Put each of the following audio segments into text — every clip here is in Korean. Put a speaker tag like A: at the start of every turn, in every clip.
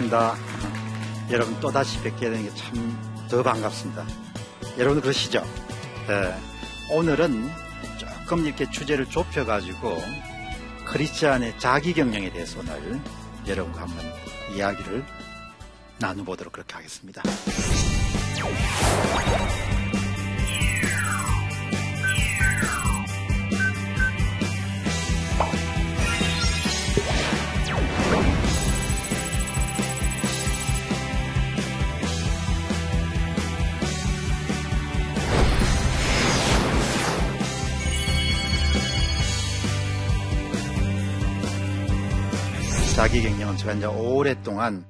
A: 반갑습니다. 여러분 또다시 뵙게 되는 게 참 더 반갑습니다. 여러분 그러시죠? 네. 오늘은 조금 이렇게 주제를 좁혀가지고 크리스찬의 자기 경영에 대해서 오늘 여러분과 한번 이야기를 나눠보도록 그렇게 하겠습니다. 자기 경영은 제가 이제 오랫동안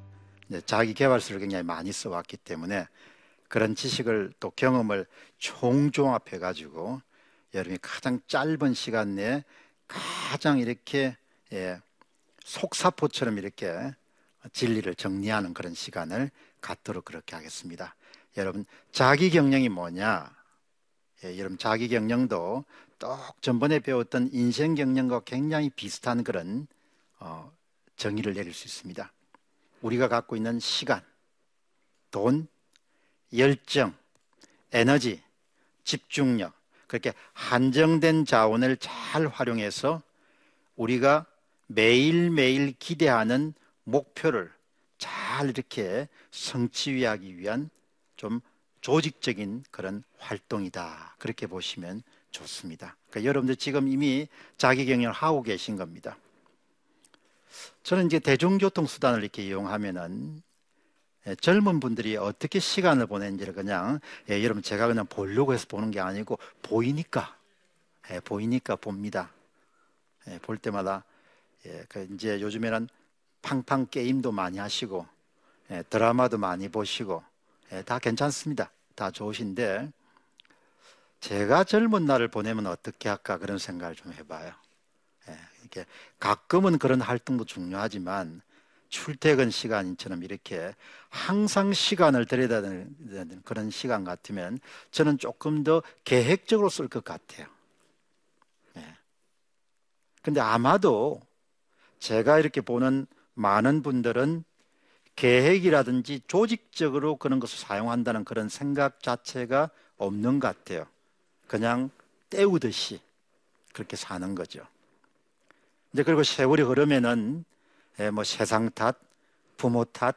A: 이제 자기 개발서를 굉장히 많이 써왔기 때문에 그런 지식을 또 경험을 총종합해 가지고 여러분이 가장 짧은 시간 내에 가장 이렇게 예, 속사포처럼 이렇게 진리를 정리하는 그런 시간을 갖도록 그렇게 하겠습니다. 여러분 자기 경영이 뭐냐? 예, 여러분 자기 경영도 똑 전번에 배웠던 인생 경영과 굉장히 비슷한 그런 어, 정의를 내릴 수 있습니다. 우리가 갖고 있는 시간, 돈, 열정, 에너지, 집중력, 그렇게 한정된 자원을 잘 활용해서 우리가 매일매일 기대하는 목표를 잘 이렇게 성취하기 위한 좀 조직적인 그런 활동이다. 그렇게 보시면 좋습니다. 그러니까 여러분들 지금 이미 자기 경영을 하고 계신 겁니다. 저는 이제 대중교통 수단을 이렇게 이용하면은 예, 젊은 분들이 어떻게 시간을 보내는지를 그냥 예, 여러분 제가 그냥 보려고 해서 보는 게 아니고 보이니까 예, 보이니까 봅니다. 예, 볼 때마다 예, 그 이제 요즘에는 팡팡 게임도 많이 하시고 예, 드라마도 많이 보시고 예, 다 괜찮습니다. 다 좋으신데 제가 젊은 날을 보내면 어떻게 할까 그런 생각을 좀 해봐요. 예, 이렇게 가끔은 그런 활동도 중요하지만 출퇴근 시간처럼 이렇게 항상 시간을 들여다보는 그런 시간 같으면 저는 조금 더 계획적으로 쓸 것 같아요. 예. 근데 아마도 제가 이렇게 보는 많은 분들은 계획이라든지 조직적으로 그런 것을 사용한다는 그런 생각 자체가 없는 것 같아요. 그냥 때우듯이 그렇게 사는 거죠. 이제 그리고 세월이 흐르면은 예, 뭐 세상 탓, 부모 탓,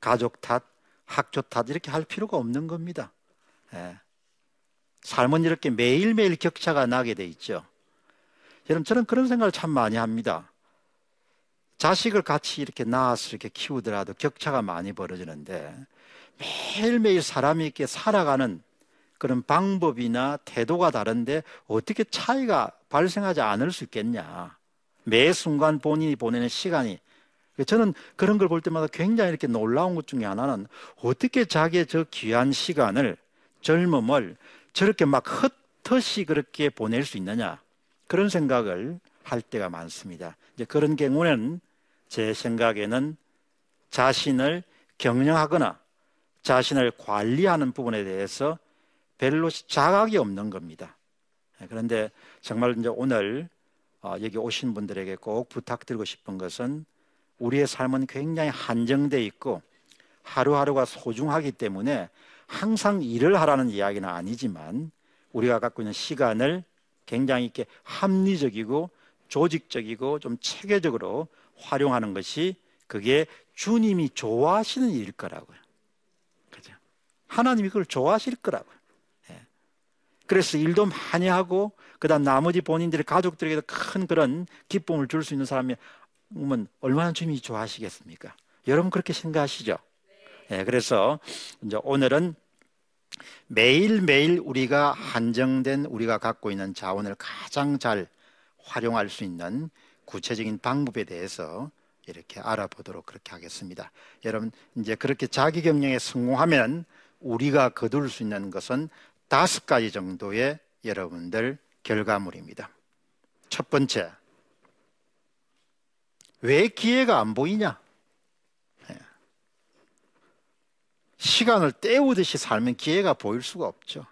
A: 가족 탓, 학교 탓 이렇게 할 필요가 없는 겁니다. 예. 삶은 이렇게 매일매일 격차가 나게 돼 있죠. 여러분 저는 그런 생각을 참 많이 합니다. 자식을 같이 이렇게 낳아서 이렇게 키우더라도 격차가 많이 벌어지는데 매일매일 사람이 이렇게 살아가는 그런 방법이나 태도가 다른데 어떻게 차이가 발생하지 않을 수 있겠냐. 매 순간 본인이 보내는 시간이 저는 그런 걸 볼 때마다 굉장히 이렇게 놀라운 것 중에 하나는 어떻게 자기의 저 귀한 시간을 젊음을 저렇게 막 헛헛이 그렇게 보낼 수 있느냐 그런 생각을 할 때가 많습니다. 이제 그런 경우는 제 생각에는 자신을 경영하거나 자신을 관리하는 부분에 대해서 별로 자각이 없는 겁니다. 그런데 정말 이제 오늘 어, 여기 오신 분들에게 꼭 부탁드리고 싶은 것은 우리의 삶은 굉장히 한정돼 있고 하루하루가 소중하기 때문에 항상 일을 하라는 이야기는 아니지만 우리가 갖고 있는 시간을 굉장히 이렇게 합리적이고 조직적이고 좀 체계적으로 활용하는 것이 그게 주님이 좋아하시는 일일 거라고요. 그죠? 하나님이 그걸 좋아하실 거라고요. 예. 그래서 일도 많이 하고 그다음 나머지 본인들의 가족들에게도 큰 그런 기쁨을 줄 수 있는 사람이 면 얼마나 주님이 좋아하시겠습니까? 여러분 그렇게 생각하시죠? 네, 그래서 이제 오늘은 매일매일 우리가 한정된 우리가 갖고 있는 자원을 가장 잘 활용할 수 있는 구체적인 방법에 대해서 이렇게 알아보도록 그렇게 하겠습니다. 여러분 이제 그렇게 자기 경영에 성공하면 우리가 거둘 수 있는 것은 다섯 가지 정도의 여러분들 결과물입니다. 첫 번째, 왜 기회가 안 보이냐? 예. 시간을 때우듯이 살면 기회가 보일 수가 없죠.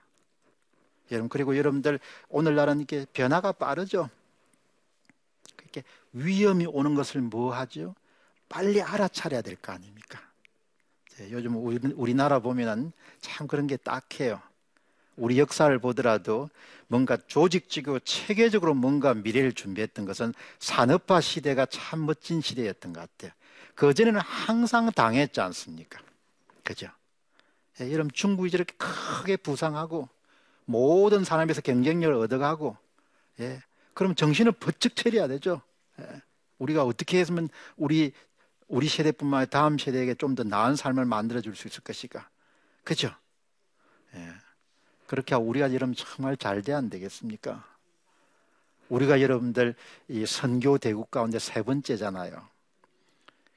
A: 여러분, 그리고 여러분들 오늘날은 이렇게 변화가 빠르죠. 이렇게 위험이 오는 것을 뭐 하죠? 빨리 알아차려야 될 거 아닙니까? 요즘 우리나라 보면은 참 그런 게 딱해요. 우리 역사를 보더라도 뭔가 조직적이고 체계적으로 뭔가 미래를 준비했던 것은 산업화 시대가 참 멋진 시대였던 것 같아요. 그전에는 항상 당했지 않습니까? 그죠? 예, 여러분 중국이 저렇게 크게 부상하고 모든 산업에서 경쟁력을 얻어가고 예, 그럼 정신을 번쩍 차려야 되죠. 예, 우리가 어떻게 했으면 우리 우리 세대뿐만 아니라 다음 세대에게 좀 더 나은 삶을 만들어 줄 수 있을 것인가? 그죠? 예. 그렇게 우리가 여러분 정말 잘 돼야 안 되겠습니까? 우리가 여러분들 이 선교 대국 가운데 세 번째잖아요.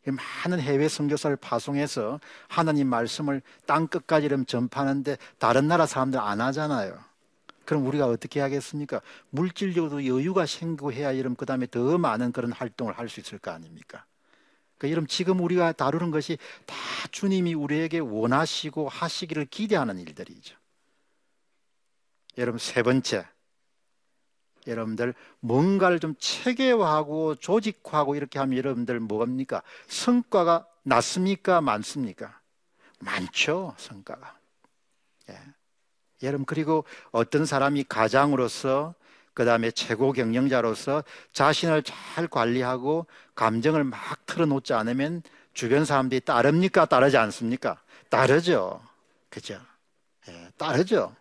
A: 많은 해외 선교사를 파송해서 하나님 말씀을 땅 끝까지 이름 전파하는데 다른 나라 사람들 안 하잖아요. 그럼 우리가 어떻게 하겠습니까? 물질적으로 여유가 생기해야 이름 그 다음에 더 많은 그런 활동을 할 수 있을 거 아닙니까? 그 여러분 지금 우리가 다루는 것이 다 주님이 우리에게 원하시고 하시기를 기대하는 일들이죠. 여러분 세 번째 여러분들 뭔가를 좀 체계화하고 조직화하고 이렇게 하면 여러분들 뭐합니까? 성과가 낮습니까? 많습니까? 많죠, 성과가. 예. 여러분 그리고 어떤 사람이 가장으로서 그 다음에 최고 경영자로서 자신을 잘 관리하고 감정을 막 털어놓지 않으면 주변 사람들이 따릅니까? 따르지 않습니까? 따르죠. 그죠? 예, 따르죠.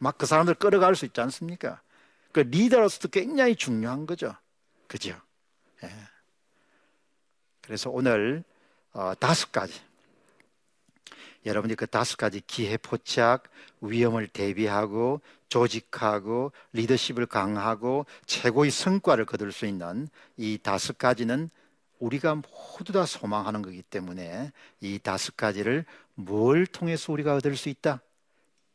A: 막 그 사람들 끌어갈 수 있지 않습니까? 그 리더로서도 굉장히 중요한 거죠. 그죠? 예. 그래서 오늘 어, 다섯 가지 여러분이 그 다섯 가지 기회 포착, 위험을 대비하고 조직하고 리더십을 강화하고 최고의 성과를 거둘 수 있는 이 다섯 가지는 우리가 모두 다 소망하는 거기 때문에 이 다섯 가지를 뭘 통해서 우리가 얻을 수 있다?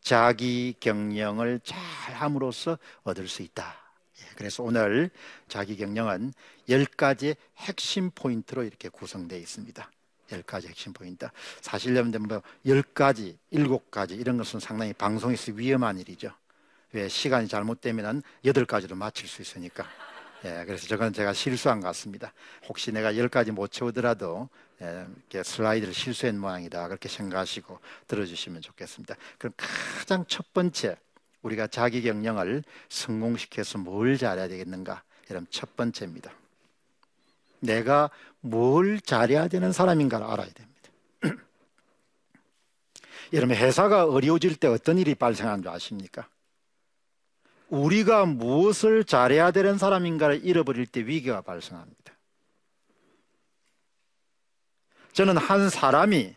A: 자기 경영을 잘 함으로써 얻을 수 있다. 예, 그래서 오늘 자기 경영은 열 가지 핵심 포인트로 이렇게 구성되어 있습니다. 열 가지 핵심 포인트. 사실 여러분들 뭐열 가지, 일곱 가지 이런 것은 상당히 방송에서 위험한 일이죠. 왜 시간이 잘못되면은 여덟 가지로 맞출 수 있으니까. 예, 그래서 저건 제가 실수한 것 같습니다. 혹시 내가 열 가지 못 채우더라도 예, 이렇게 슬라이드를 실수한 모양이다 그렇게 생각하시고 들어주시면 좋겠습니다. 그럼 가장 첫 번째 우리가 자기 경영을 성공시켜서 뭘 잘해야 되겠는가? 여러분 첫 번째입니다. 내가 뭘 잘해야 되는 사람인가를 알아야 됩니다. 여러분 회사가 어려워질 때 어떤 일이 발생하는 줄 아십니까? 우리가 무엇을 잘해야 되는 사람인가를 잃어버릴 때 위기가 발생합니다. 저는 한 사람이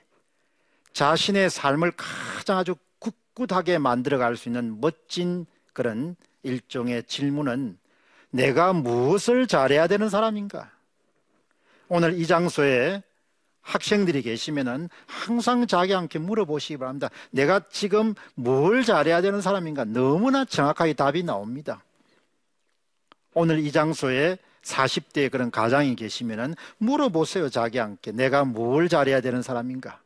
A: 자신의 삶을 가장 아주 꿋꿋하게 만들어갈 수 있는 멋진 그런 일종의 질문은 내가 무엇을 잘해야 되는 사람인가? 오늘 이 장소에 학생들이 계시면은 항상 자기한테 물어보시기 바랍니다. 내가 지금 뭘 잘해야 되는 사람인가? 너무나 정확하게 답이 나옵니다. 오늘 이 장소에 40대의 그런 가장이 계시면은 물어보세요. 자기한테 내가 뭘 잘해야 되는 사람인가?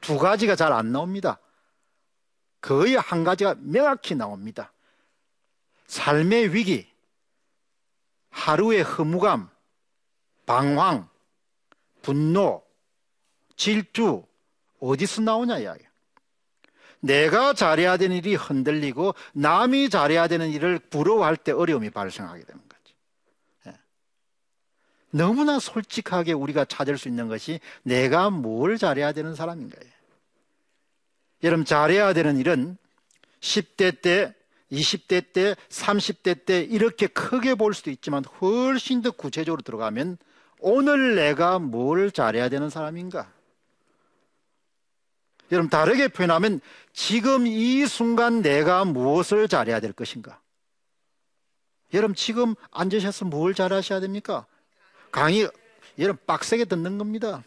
A: 두 가지가 잘 안 나옵니다. 거의 한 가지가 명확히 나옵니다. 삶의 위기, 하루의 허무감, 방황, 분노, 질투 어디서 나오냐 이야기. 내가 잘해야 되는 일이 흔들리고 남이 잘해야 되는 일을 부러워할 때 어려움이 발생하게 되는 거지. 예. 너무나 솔직하게 우리가 찾을 수 있는 것이 내가 뭘 잘해야 되는 사람인가요? 여러분 잘해야 되는 일은 10대 때, 20대 때, 30대 때 이렇게 크게 볼 수도 있지만 훨씬 더 구체적으로 들어가면 오늘 내가 뭘 잘해야 되는 사람인가? 여러분, 다르게 표현하면 지금 이 순간 내가 무엇을 잘해야 될 것인가? 여러분, 지금 앉으셔서 뭘 잘하셔야 됩니까? 강의, 여러분, 빡세게 듣는 겁니다.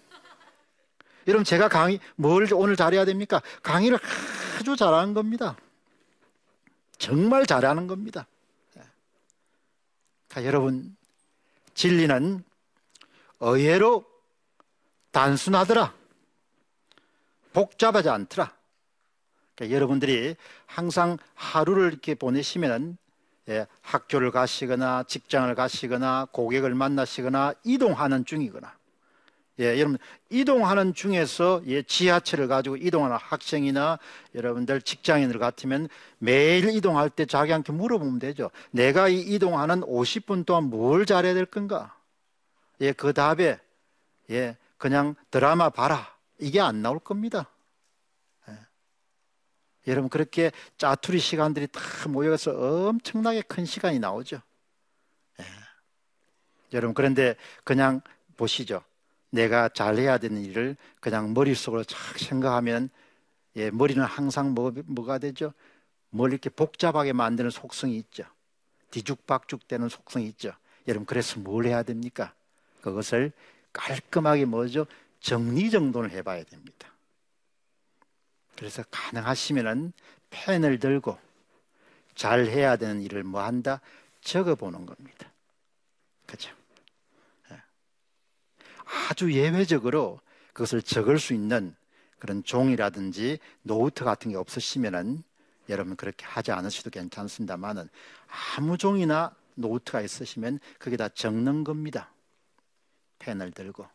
A: 여러분, 제가 강의, 뭘 오늘 잘해야 됩니까? 강의를 아주 잘하는 겁니다. 정말 잘하는 겁니다. 자, 여러분, 진리는 의외로 단순하더라. 복잡하지 않더라. 그러니까 여러분들이 항상 하루를 이렇게 보내시면 예, 학교를 가시거나 직장을 가시거나 고객을 만나시거나 이동하는 중이거나 예, 여러분 이동하는 중에서 예, 지하철을 가지고 이동하는 학생이나 여러분들 직장인들 같으면 매일 이동할 때 자기한테 물어보면 되죠. 내가 이 이동하는 50분 동안 뭘 잘해야 될 건가? 예, 그 답에 예, 그냥 드라마 봐라. 이게 안 나올 겁니다. 여러분 그렇게 짜투리 시간들이 다 모여서 엄청나게 큰 시간이 나오죠. 예. 여러분 그런데 그냥 보시죠. 내가 잘해야 되는 일을 그냥 머릿속으로 쫙 생각하면 예, 머리는 항상 뭐, 뭐가 되죠? 뭘 이렇게 복잡하게 만드는 속성이 있죠. 뒤죽박죽 되는 속성이 있죠. 여러분 그래서 뭘 해야 됩니까? 그것을 깔끔하게 뭐죠? 정리정돈을 해봐야 됩니다. 그래서 가능하시면은 펜을 들고 잘 해야 되는 일을 뭐 한다? 적어보는 겁니다. 그죠? 예. 아주 예외적으로 그것을 적을 수 있는 그런 종이라든지 노트 같은 게 없으시면은 여러분 그렇게 하지 않으셔도 괜찮습니다만은 아무 종이나 노트가 있으시면 그게 다 적는 겁니다. 펜을 들고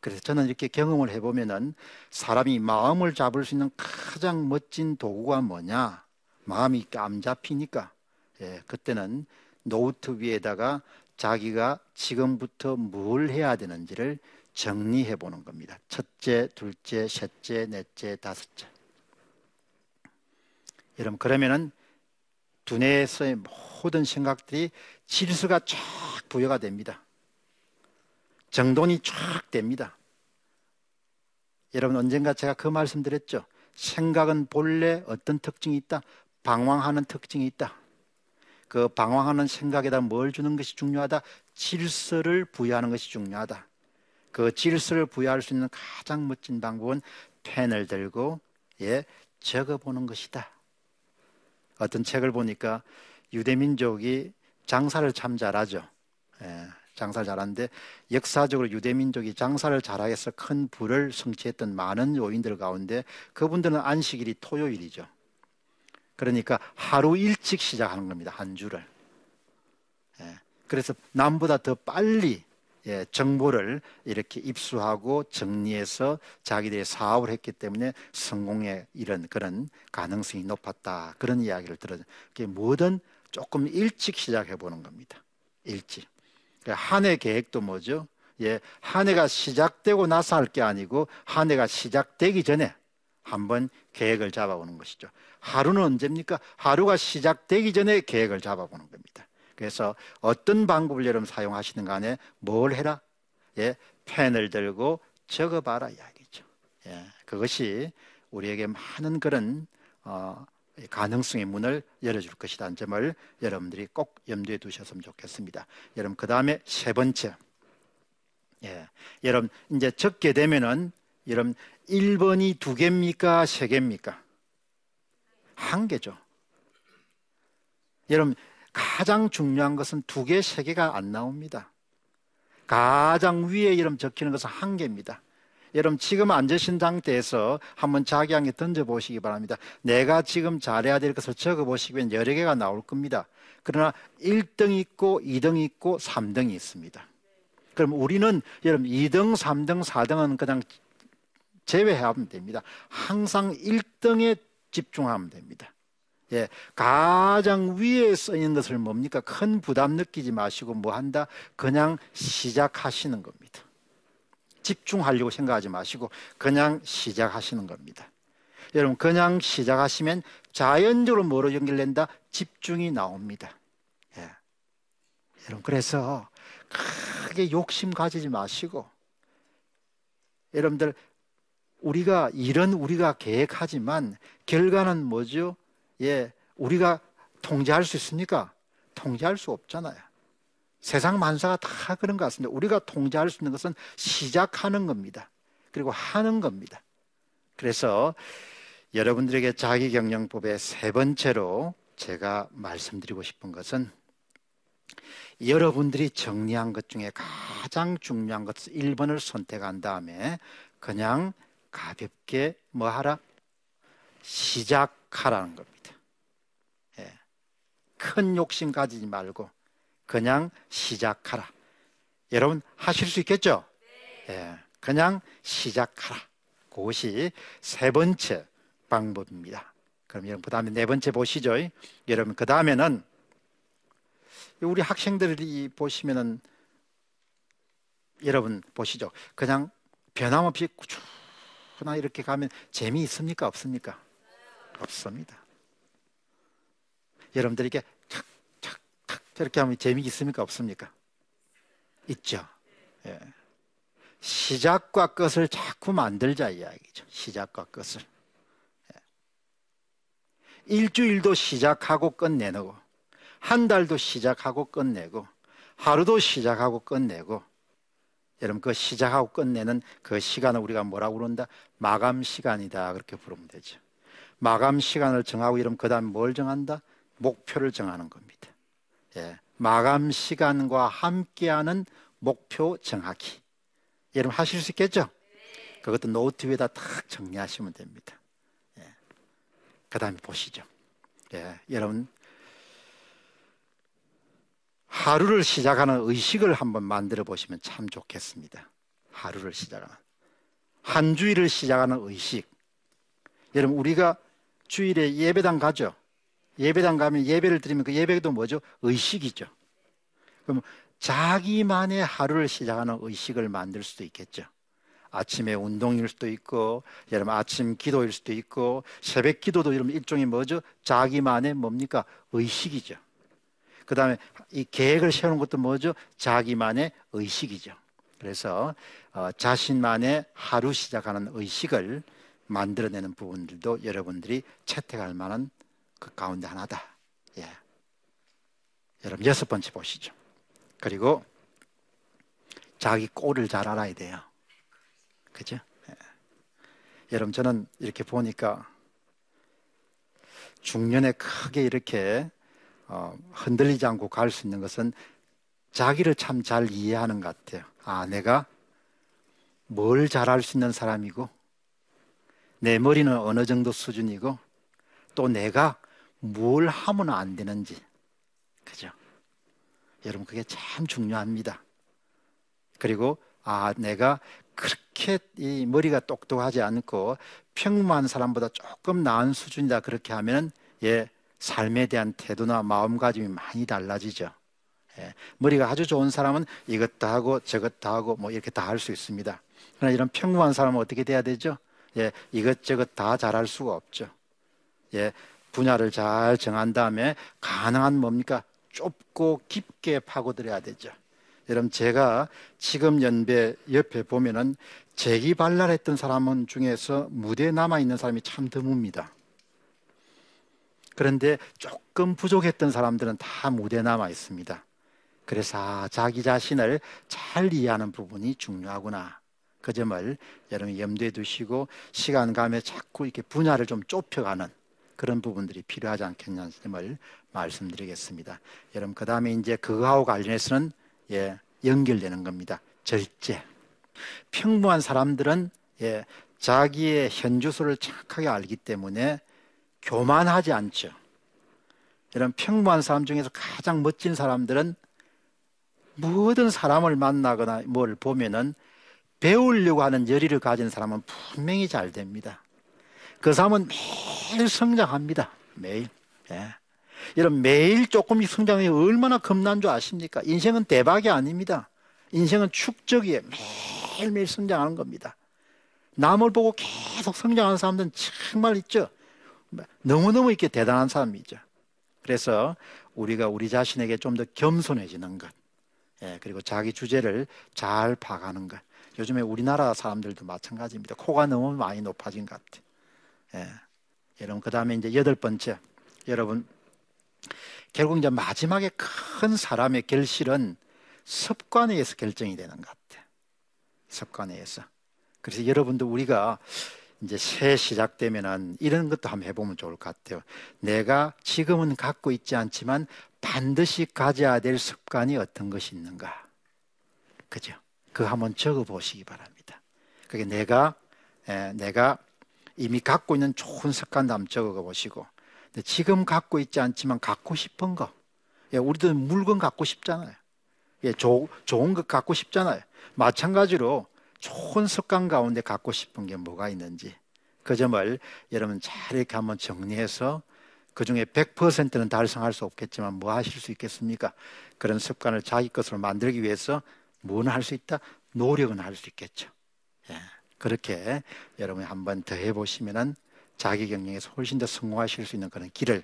A: 그래서 저는 이렇게 경험을 해보면은 사람이 마음을 잡을 수 있는 가장 멋진 도구가 뭐냐? 마음이 안 잡히니까. 예, 그때는 노트 위에다가 자기가 지금부터 뭘 해야 되는지를 정리해 보는 겁니다. 첫째, 둘째, 셋째, 넷째, 다섯째. 여러분, 그러면은 두뇌에서의 모든 생각들이 질서가 쫙 부여가 됩니다. 정돈이 쫙 됩니다. 여러분 언젠가 제가 그 말씀 드렸죠. 생각은 본래 어떤 특징이 있다? 방황하는 특징이 있다. 그 방황하는 생각에다 뭘 주는 것이 중요하다? 질서를 부여하는 것이 중요하다. 그 질서를 부여할 수 있는 가장 멋진 방법은 펜을 들고 예, 적어보는 것이다. 어떤 책을 보니까 유대민족이 장사를 참 잘하죠. 예, 장사를 잘하는데 역사적으로 유대민족이 장사를 잘하여서 큰 부를 성취했던 많은 요인들 가운데 그분들은 안식일이 토요일이죠. 그러니까 하루 일찍 시작하는 겁니다. 한 주를. 예. 그래서 남보다 더 빨리 예, 정보를 이렇게 입수하고 정리해서 자기들의 사업을 했기 때문에 성공에 이런 그런 가능성이 높았다. 그런 이야기를 들어요. 뭐든 조금 일찍 시작해 보는 겁니다. 일찍. 그 한해 계획도 뭐죠? 예, 한 해가 시작되고 나서 할 게 아니고 한 해가 시작되기 전에 한번 계획을 잡아보는 것이죠. 하루는 언제입니까? 하루가 시작되기 전에 계획을 잡아보는 겁니다. 그래서 어떤 방법을 여러분 사용하시는 간에 뭘 해라? 예, 펜을 들고 적어봐라 이야기죠. 예, 그것이 우리에게 많은 그런 어, 가능성의 문을 열어줄 것이라는 점을 여러분들이 꼭 염두에 두셨으면 좋겠습니다. 여러분 그 다음에 세 번째, 예, 여러분 이제 적게 되면은 여러분 1번이 두 개입니까 세 개입니까? 한 개죠. 여러분 가장 중요한 것은 두 개, 세 개가 안 나옵니다. 가장 위에 이름 적히는 것은 한 개입니다. 여러분 지금 앉으신 상태에서 한번 자기 향해 던져보시기 바랍니다. 내가 지금 잘해야 될 것을 적어보시면 여러 개가 나올 겁니다. 그러나 1등 있고 2등 있고 3등이 있습니다. 그럼 우리는 여러분 2등, 3등, 4등은 그냥 제외하면 됩니다. 항상 1등에 집중하면 됩니다. 예, 가장 위에 써 있는 것을 뭡니까? 큰 부담 느끼지 마시고 뭐 한다? 그냥 시작하시는 겁니다. 집중하려고 생각하지 마시고 그냥 시작하시는 겁니다. 여러분 그냥 시작하시면 자연적으로 뭐로 연결된다? 집중이 나옵니다. 예. 여러분 그래서 크게 욕심 가지지 마시고 여러분들 우리가 이런 우리가 계획하지만 결과는 뭐죠? 예, 우리가 통제할 수 있습니까? 통제할 수 없잖아요. 세상 만사가 다 그런 것 같습니다. 우리가 통제할 수 있는 것은 시작하는 겁니다. 그리고 하는 겁니다. 그래서 여러분들에게 자기 경영법의 세 번째로 제가 말씀드리고 싶은 것은 여러분들이 정리한 것 중에 가장 중요한 것을 1번을 선택한 다음에 그냥 가볍게 뭐 하라? 시작하라는 겁니다. 예. 큰큰 욕심 가지지 말고 그냥 시작하라. 여러분 하실 수 있겠죠? 예, 그냥 시작하라. 그것이 세 번째 방법입니다. 그럼 여러분 그 다음에 네 번째 보시죠. 여러분 그 다음에는 우리 학생들이 보시면은 여러분 보시죠. 그냥 변함없이 꾸준하 이렇게 가면 재미 있습니까? 없습니까? 없습니다. 여러분들 이렇게 탁탁탁 저렇게 하면 재미있습니까? 없습니까? 있죠. 예. 시작과 끝을 자꾸 만들자 이야기죠. 시작과 끝을. 예. 일주일도 시작하고 끝내고 한 달도 시작하고 끝내고 하루도 시작하고 끝내고 여러분 그 시작하고 끝내는 그 시간을 우리가 뭐라고 그런다? 마감 시간이다 그렇게 부르면 되죠. 마감 시간을 정하고 이러면 그 다음에 뭘 정한다? 목표를 정하는 겁니다. 예. 마감 시간과 함께하는 목표 정하기. 여러분 하실 수 있겠죠? 그것도 노트 위에다 탁 정리하시면 됩니다. 예. 그 다음에 보시죠. 예. 여러분 하루를 시작하는 의식을 한번 만들어 보시면 참 좋겠습니다. 하루를 시작하는. 한 주일을 시작하는 의식. 여러분, 우리가 주일에 예배당 가죠? 예배당 가면 예배를 드리면 그 예배도 뭐죠? 의식이죠. 그럼 자기만의 하루를 시작하는 의식을 만들 수도 있겠죠. 아침에 운동일 수도 있고, 여러분 아침 기도일 수도 있고, 새벽 기도도 여러분 일종의 뭐죠? 자기만의 뭡니까? 의식이죠. 그 다음에 이 계획을 세우는 것도 뭐죠? 자기만의 의식이죠. 그래서 어, 자신만의 하루 시작하는 의식을 만들어내는 부분들도 여러분들이 채택할 만한 그 가운데 하나다. 예. 여러분 여섯 번째 보시죠. 그리고 자기 꼴을 잘 알아야 돼요. 그죠? 예. 여러분 저는 이렇게 보니까 중년에 크게 이렇게 어, 흔들리지 않고 갈 수 있는 것은 자기를 참 잘 이해하는 것 같아요. 아, 내가 뭘 잘할 수 있는 사람이고, 내 머리는 어느 정도 수준이고, 또 내가 뭘 하면 안 되는지. 그죠? 여러분, 그게 참 중요합니다. 그리고, 아, 내가 그렇게 이 머리가 똑똑하지 않고 평범한 사람보다 조금 나은 수준이다. 그렇게 하면, 예, 삶에 대한 태도나 마음가짐이 많이 달라지죠. 예, 머리가 아주 좋은 사람은 이것도 하고 저것도 하고 뭐 이렇게 다 할 수 있습니다. 그러나 이런 평범한 사람은 어떻게 돼야 되죠? 예, 이것저것 다 잘할 수가 없죠. 예, 분야를 잘 정한 다음에 가능한 뭡니까? 좁고 깊게 파고들어야 되죠. 여러분 제가 지금 연배 옆에 보면은 재기발랄했던 사람은 중에서 무대에 남아 있는 사람이 참 드뭅니다. 그런데 조금 부족했던 사람들은 다 무대에 남아 있습니다. 그래서 아, 자기 자신을 잘 이해하는 부분이 중요하구나. 그 점을 여러분 염두에 두시고 시간 감에 자꾸 이렇게 분야를 좀 좁혀가는 그런 부분들이 필요하지 않겠냐는 점을 말씀드리겠습니다. 여러분 그 다음에 이제 그거하고 관련해서는 예, 연결되는 겁니다. 절제. 평범한 사람들은 예, 자기의 현주소를 정확하게 알기 때문에 교만하지 않죠. 이런 평범한 사람 중에서 가장 멋진 사람들은 모든 사람을 만나거나 뭘 보면은 배우려고 하는 열의를 가진 사람은 분명히 잘 됩니다. 그 사람은 매일 성장합니다. 매일. 예. 이런 매일 조금씩 성장이 얼마나 겁난 줄 아십니까? 인생은 대박이 아닙니다. 인생은 축적이에요. 매일매일 성장하는 겁니다. 남을 보고 계속 성장하는 사람들은 정말 있죠. 너무너무 이렇게 대단한 사람이죠. 그래서 우리가 우리 자신에게 좀 더 겸손해지는 것, 예, 그리고 자기 주제를 잘 봐가는 것. 요즘에 우리나라 사람들도 마찬가지입니다. 코가 너무 많이 높아진 것 같아요. 예. 여러분, 그 다음에 이제 여덟 번째. 여러분, 결국 이제 마지막에 큰 사람의 결실은 습관에 의해서 결정이 되는 것 같아요. 습관에 의해서. 그래서 여러분도 우리가 이제 새 시작되면은 이런 것도 한번 해보면 좋을 것 같아요. 내가 지금은 갖고 있지 않지만 반드시 가져야 될 습관이 어떤 것이 있는가. 그죠? 그거 한번 적어 보시기 바랍니다. 그게 내가, 에, 내가 이미 갖고 있는 좋은 습관도 한번 적어 보시고, 지금 갖고 있지 않지만 갖고 싶은 거, 예, 우리도 물건 갖고 싶잖아요. 예, 조, 좋은 것 갖고 싶잖아요. 마찬가지로 좋은 습관 가운데 갖고 싶은 게 뭐가 있는지 그 점을 여러분 잘 이렇게 한번 정리해서 그 중에 100%는 달성할 수 없겠지만 뭐 하실 수 있겠습니까? 그런 습관을 자기 것으로 만들기 위해서 뭐는 할 수 있다? 노력은 할 수 있겠죠. 예, 그렇게 여러분이 한 번 더 해보시면은 자기 경영에서 훨씬 더 성공하실 수 있는 그런 길을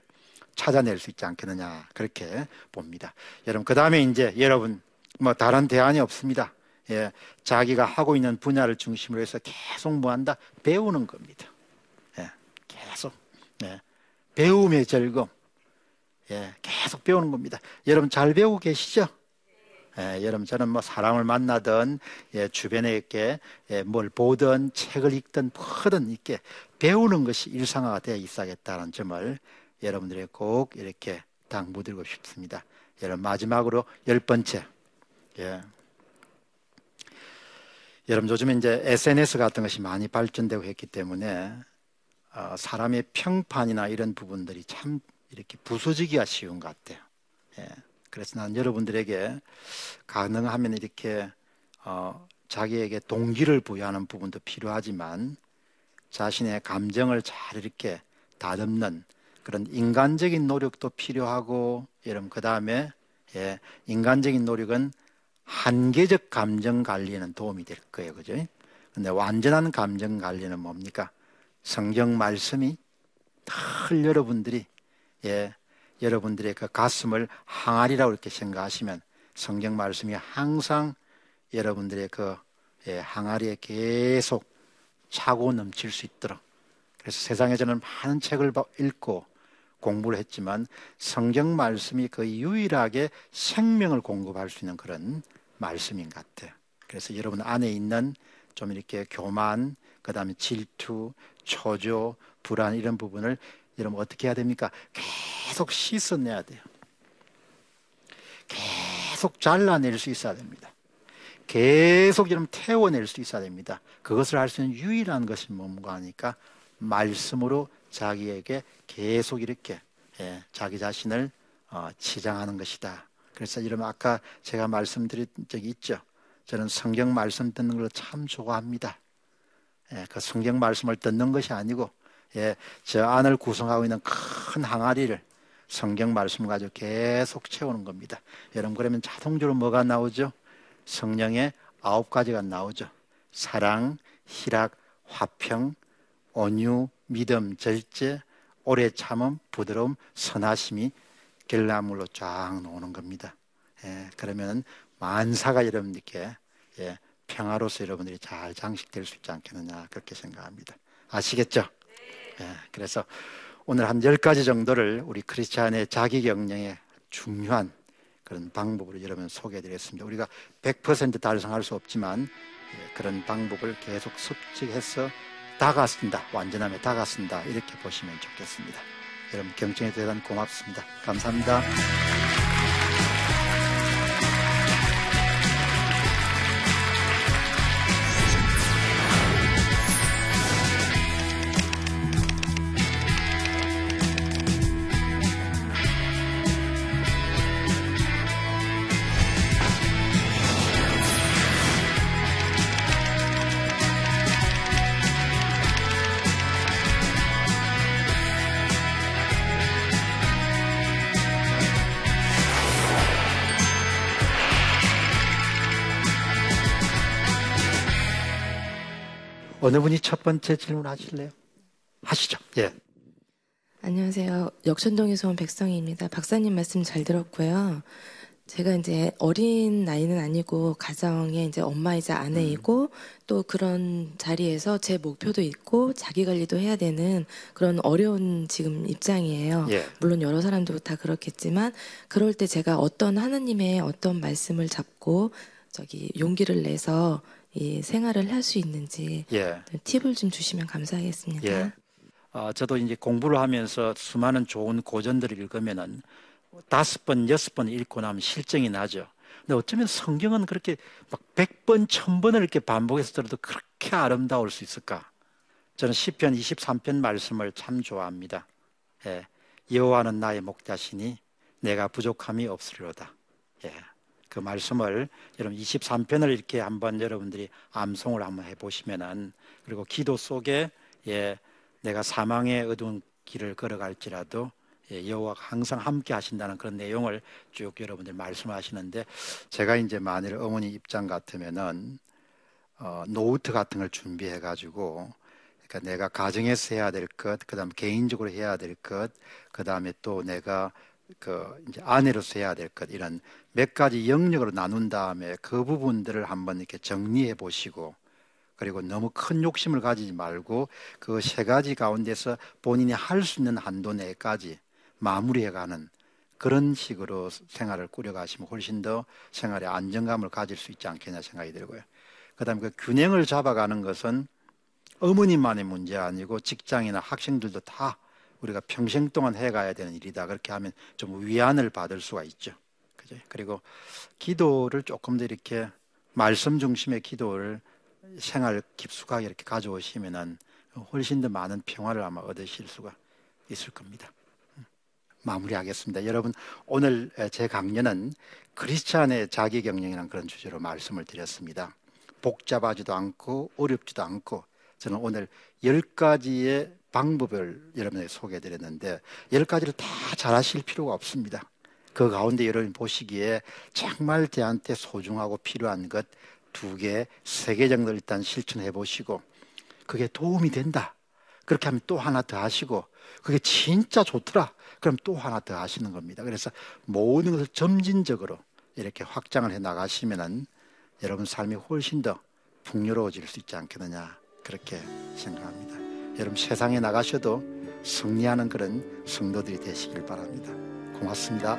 A: 찾아낼 수 있지 않겠느냐 그렇게 봅니다. 여러분 그 다음에 이제 여러분 뭐 다른 대안이 없습니다. 예, 자기가 하고 있는 분야를 중심으로 해서 계속 뭐 한다 배우는 겁니다. 예, 계속 예, 배움의 즐거움. 예, 계속 배우는 겁니다. 여러분 잘 배우고 계시죠? 예, 여러분 저는 뭐 사람을 만나든 예, 주변에 이렇게 예, 뭘 보든 책을 읽든 뭐든 이렇게 배우는 것이 일상화가 되어 있어야겠다는 점을 여러분들이 꼭 이렇게 당부드리고 싶습니다. 여러분 마지막으로 열 번째, 예. 여러분 요즘에 이제 SNS 같은 것이 많이 발전되고 했기 때문에 어, 사람의 평판이나 이런 부분들이 참 이렇게 부서지기가 쉬운 것 같아요. 예. 그래서 난 여러분들에게 가능하면 이렇게 어, 자기에게 동기를 부여하는 부분도 필요하지만 자신의 감정을 잘 이렇게 다듬는 그런 인간적인 노력도 필요하고 여러분 그 다음에 예, 인간적인 노력은 한계적 감정 관리에는 도움이 될 거예요, 그죠? 근데 완전한 감정 관리는 뭡니까? 성경 말씀이 늘 여러분들이 예, 여러분들의 그 가슴을 항아리라고 이렇게 생각하시면 성경 말씀이 항상 여러분들의 그 예, 항아리에 계속 차고 넘칠 수 있도록 그래서 세상에 저는 많은 책을 읽고 공부를 했지만 성경 말씀이 그 유일하게 생명을 공급할 수 있는 그런 말씀인 것 같아요. 그래서 여러분 안에 있는 좀 이렇게 교만, 그 다음에 질투, 초조, 불안 이런 부분을 여러분 어떻게 해야 됩니까? 계속 씻어내야 돼요. 계속 잘라낼 수 있어야 됩니다. 계속 여러분 태워낼 수 있어야 됩니다. 그것을 할 수 있는 유일한 것이 뭔가 하니까 말씀으로 자기에게 계속 이렇게 예, 자기 자신을 어, 치장하는 것이다. 그래서 여러분 아까 제가 말씀드린 적이 있죠. 저는 성경 말씀 듣는 걸 참 좋아합니다. 예, 그 성경 말씀을 듣는 것이 아니고 예, 저 안을 구성하고 있는 큰 항아리를 성경 말씀을 가지고 계속 채우는 겁니다. 여러분 그러면 자동적으로 뭐가 나오죠? 성령의 아홉 가지가 나오죠. 사랑, 희락, 화평, 온유, 믿음, 절제, 오래 참음, 부드러움, 선하심이 결나물로 쫙 나오는 겁니다. 예, 그러면 만사가 여러분들께 예, 평화로서 여러분들이 잘 장식될 수 있지 않겠느냐 그렇게 생각합니다. 아시겠죠? 예, 그래서 오늘 한 열 가지 정도를 우리 크리스찬의 자기 경영에 중요한 그런 방법으로 여러분 소개해 드렸습니다. 우리가 100% 달성할 수 없지만 예, 그런 방법을 계속 습득해서 다가쓴다, 완전함에 다가쓴다 이렇게 보시면 좋겠습니다. 여러분 경청에 대한 고맙습니다. 감사합니다. 어느 분이 첫 번째 질문 하실래요? 하시죠. 예.
B: 안녕하세요. 역천동에서 온 백성희입니다. 박사님 말씀 잘 들었고요. 제가 이제 어린 나이는 아니고 가정의 이제 엄마이자 아내이고 음. 또 그런 자리에서 제 목표도 있고 자기 관리도 해야 되는 그런 어려운 지금 입장이에요. 예. 물론 여러 사람도 다 그렇겠지만 그럴 때 제가 어떤 하나님의 어떤 말씀을 잡고 저기 용기를 내서 이 생활을 할 수 있는지 예. 팁을 좀 주시면 감사하겠습니다. 예.
A: 어, 저도 이제 공부를 하면서 수많은 좋은 고전들을 읽으면은 다섯 번, 여섯 번 읽고 나면 실정이 나죠. 근데 어쩌면 성경은 그렇게 막 백 번, 천 번을 이렇게 반복해서 들어도 그렇게 아름다울 수 있을까? 저는 시편 23편 말씀을 참 좋아합니다. 예. 여호와는 나의 목자시니 내가 부족함이 없으리로다. 예. 그 말씀을 여러분 23편을 이렇게 한번 여러분들이 암송을 한번 해보시면은 그리고 기도 속에 예, 내가 사망의 어두운 길을 걸어갈지라도 예, 여호와가 항상 함께 하신다는 그런 내용을 쭉 여러분들 말씀하시는데 제가 이제 만일 어머니 입장 같으면은 어, 노트 같은 걸 준비해 가지고 그러니까 내가 가정에서 해야 될 것, 그다음 개인적으로 해야 될 것, 그다음에 또 내가 그 이제 아내로서 해야 될 것 이런 몇 가지 영역으로 나눈 다음에 그 부분들을 한번 이렇게 정리해 보시고 그리고 너무 큰 욕심을 가지지 말고 그 세 가지 가운데서 본인이 할 수 있는 한도 내까지 마무리해 가는 그런 식으로 생활을 꾸려가시면 훨씬 더 생활에 안정감을 가질 수 있지 않겠냐 생각이 들고요. 그다음에 그 균형을 잡아가는 것은 어머니만의 문제 아니고 직장이나 학생들도 다 우리가 평생 동안 해가야 되는 일이다. 그렇게 하면 좀 위안을 받을 수가 있죠. 그죠? 그리고 기도를 조금 더 이렇게 말씀 중심의 기도를 생활 깊숙하게 이렇게 가져오시면은 훨씬 더 많은 평화를 아마 얻으실 수가 있을 겁니다. 음. 마무리하겠습니다. 여러분 오늘 제 강연은 크리스찬의 자기 경영이라는 그런 주제로 말씀을 드렸습니다. 복잡하지도 않고 어렵지도 않고 저는 오늘 열 가지의 방법을 여러분에게 소개해 드렸는데 열 가지를 다 잘하실 필요가 없습니다. 그 가운데 여러분 보시기에 정말 저한테 소중하고 필요한 것 두 개, 세 개 정도 일단 실천해 보시고 그게 도움이 된다. 그렇게 하면 또 하나 더 하시고 그게 진짜 좋더라. 그럼 또 하나 더 하시는 겁니다. 그래서 모든 것을 점진적으로 이렇게 확장을 해 나가시면은 여러분 삶이 훨씬 더 풍요로워질 수 있지 않겠느냐 그렇게 생각합니다. 여러분 세상에 나가셔도 승리하는 그런 성도들이 되시길 바랍니다. 고맙습니다.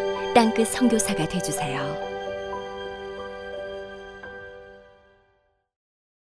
C: 땅끝 성교사가 되주세요